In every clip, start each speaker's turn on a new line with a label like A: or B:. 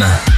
A: DJ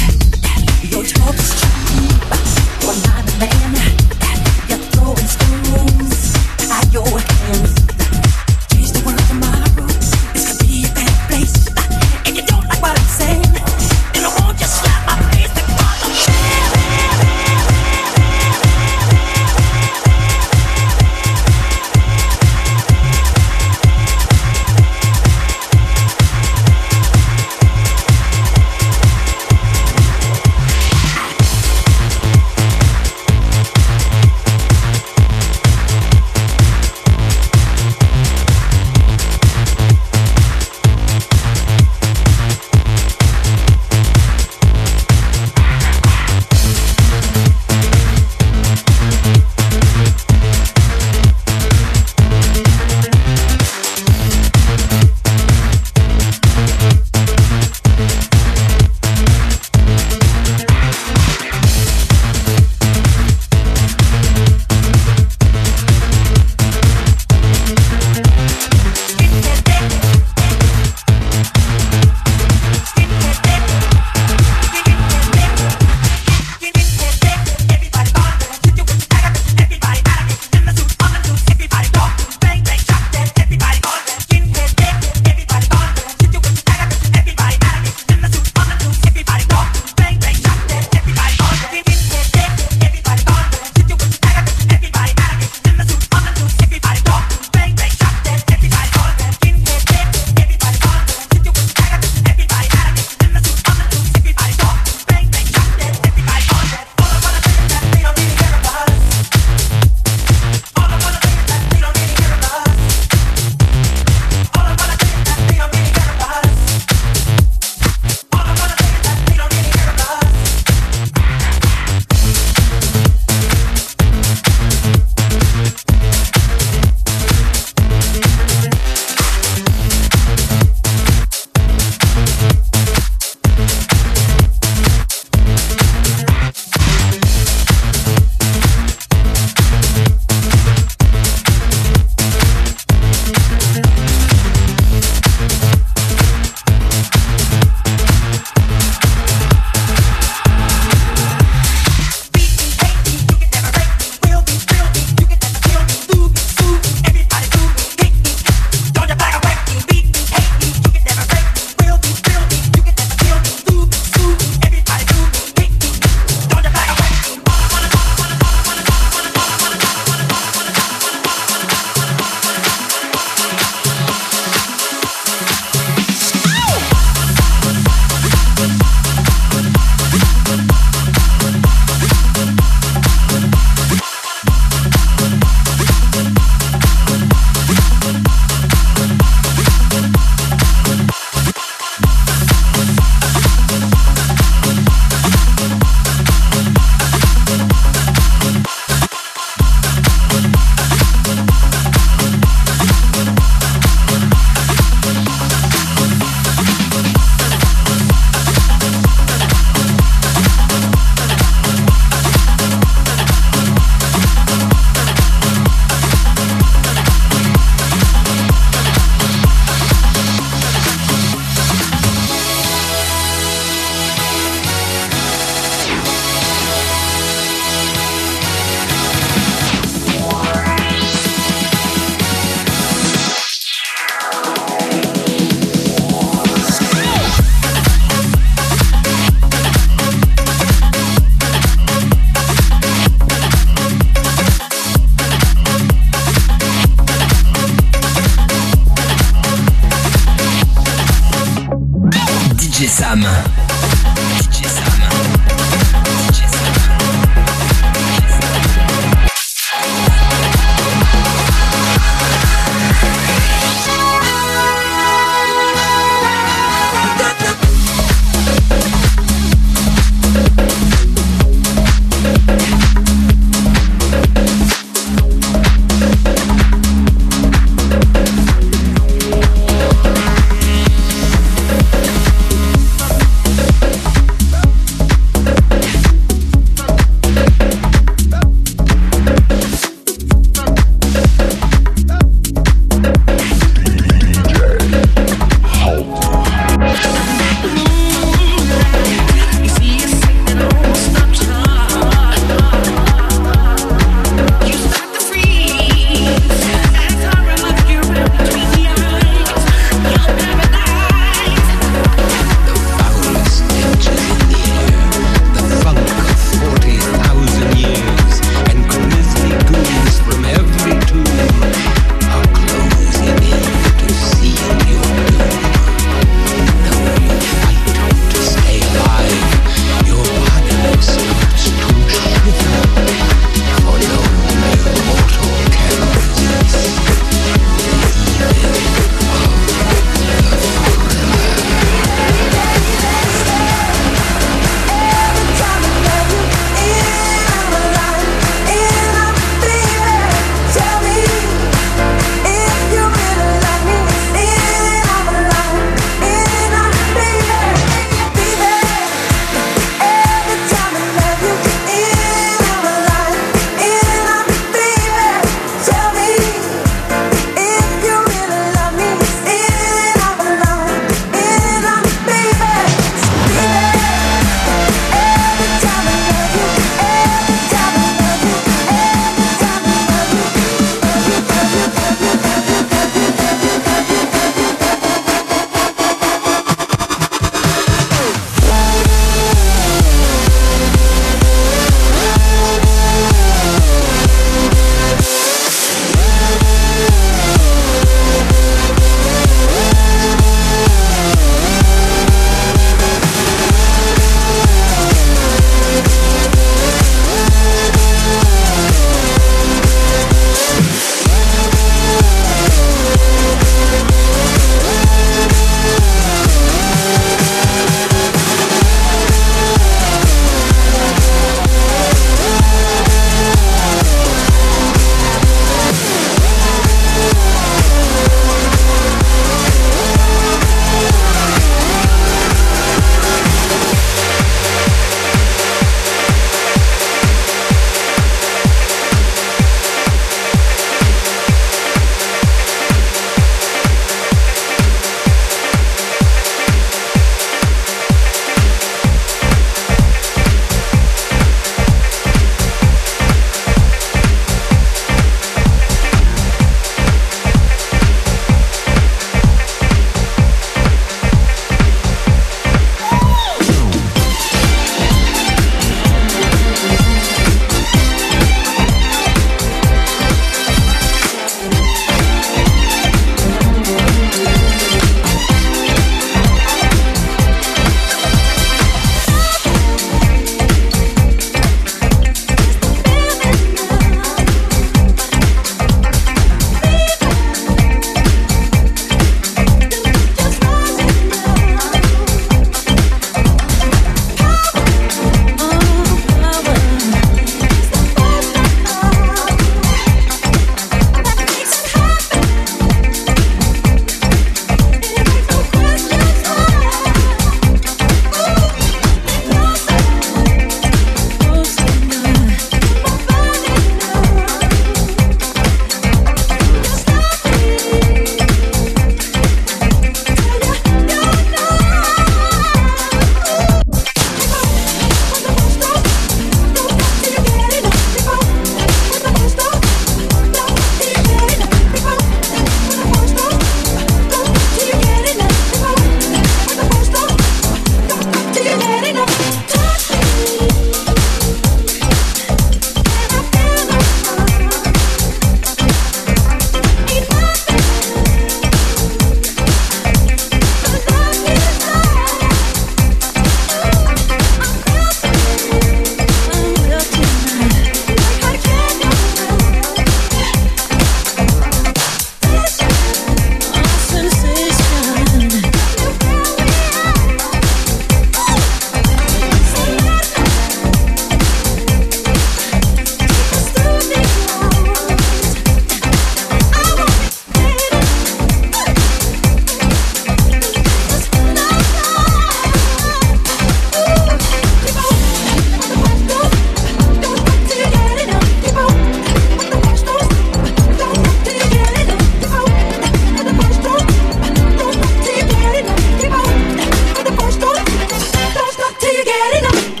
B: Get!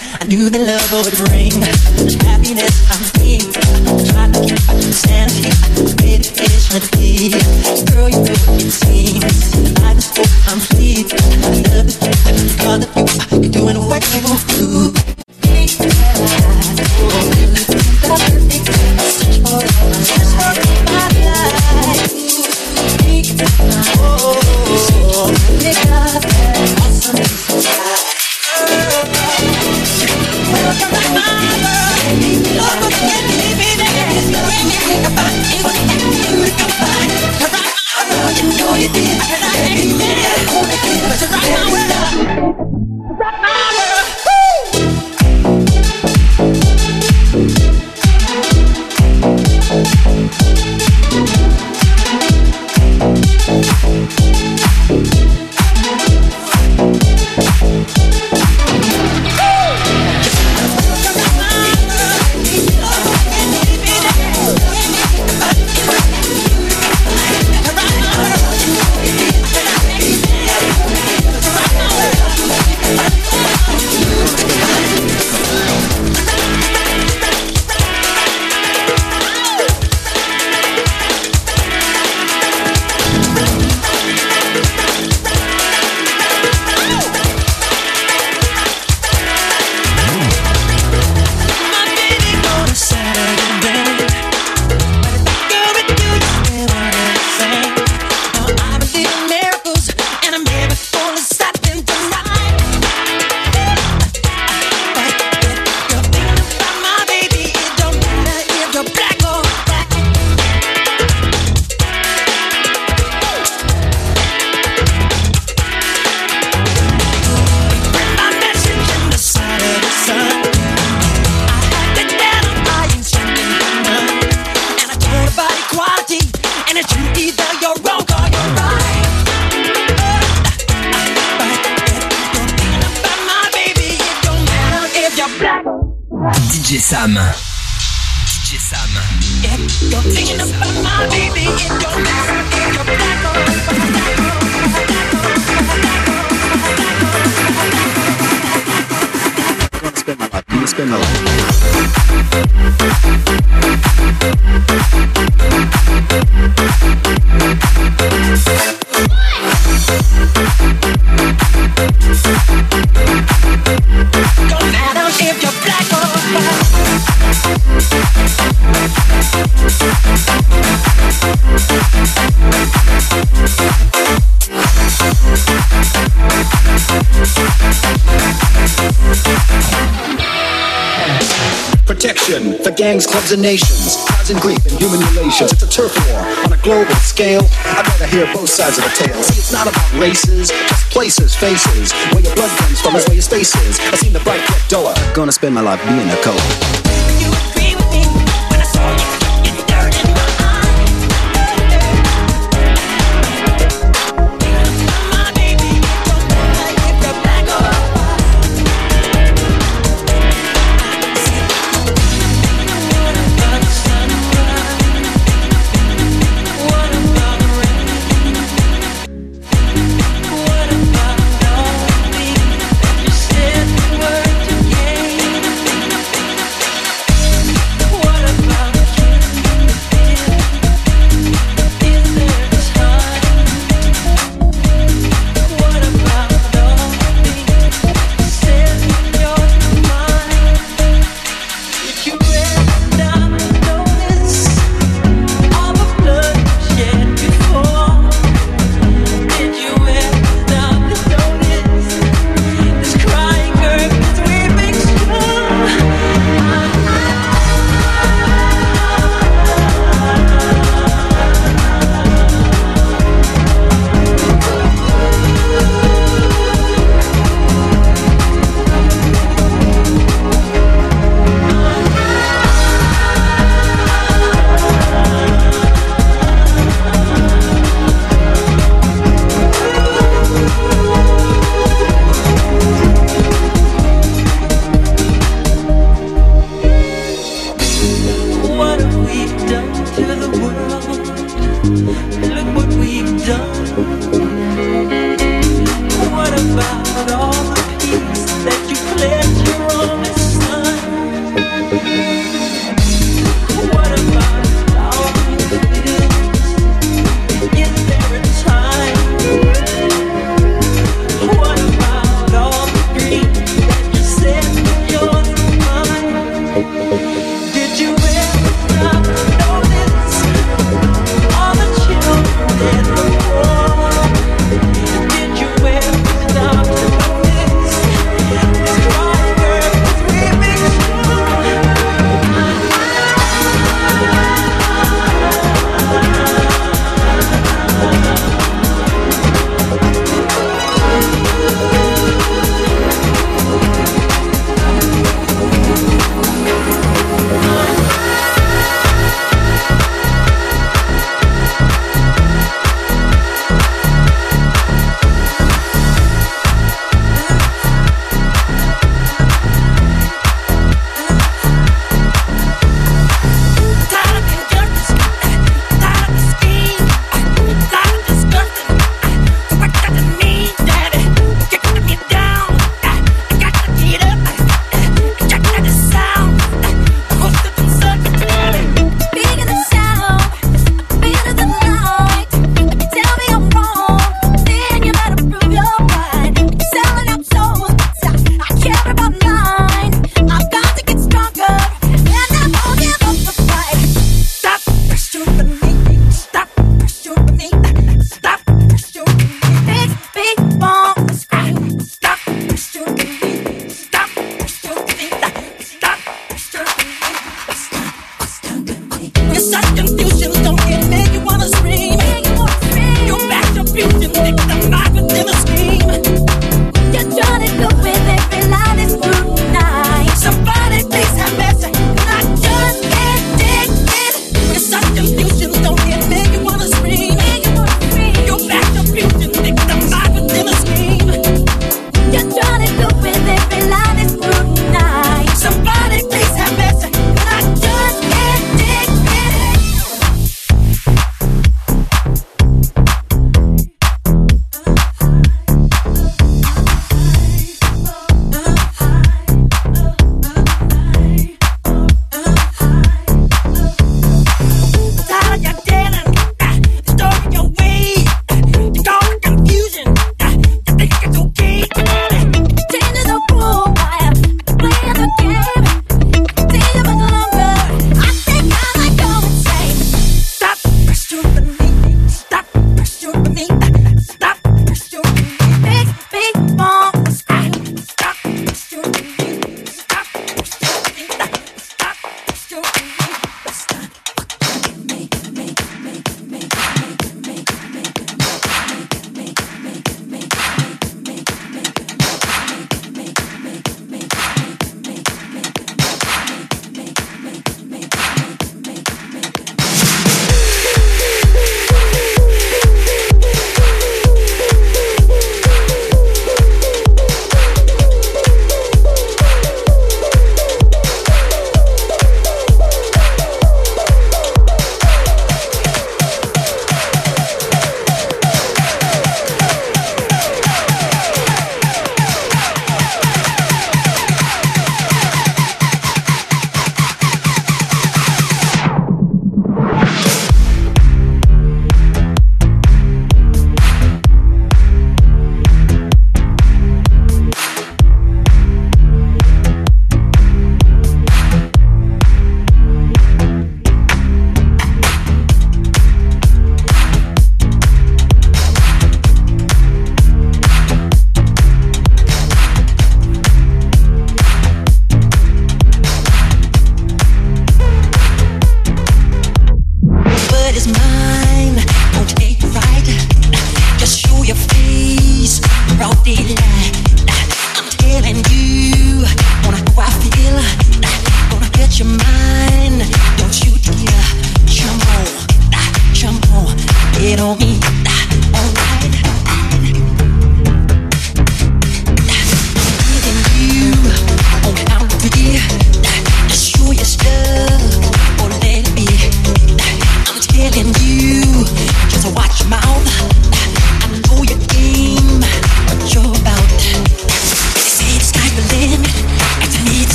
B: do the love would bring. Happiness I'm seeing. Trying to keep my sanity. Wait. Girl, you know what it seems. I just hope I'm pleased. I love the of you. You're doing what you do.
C: Gangs, clubs, and nations, causing grief in human relations. It's a turf war on a global scale. I'd rather hear both sides of the tale. See, it's not about races, just places, faces. Where your blood comes from is where your space is. I seen the bright get duller. Gonna spend my life being a color.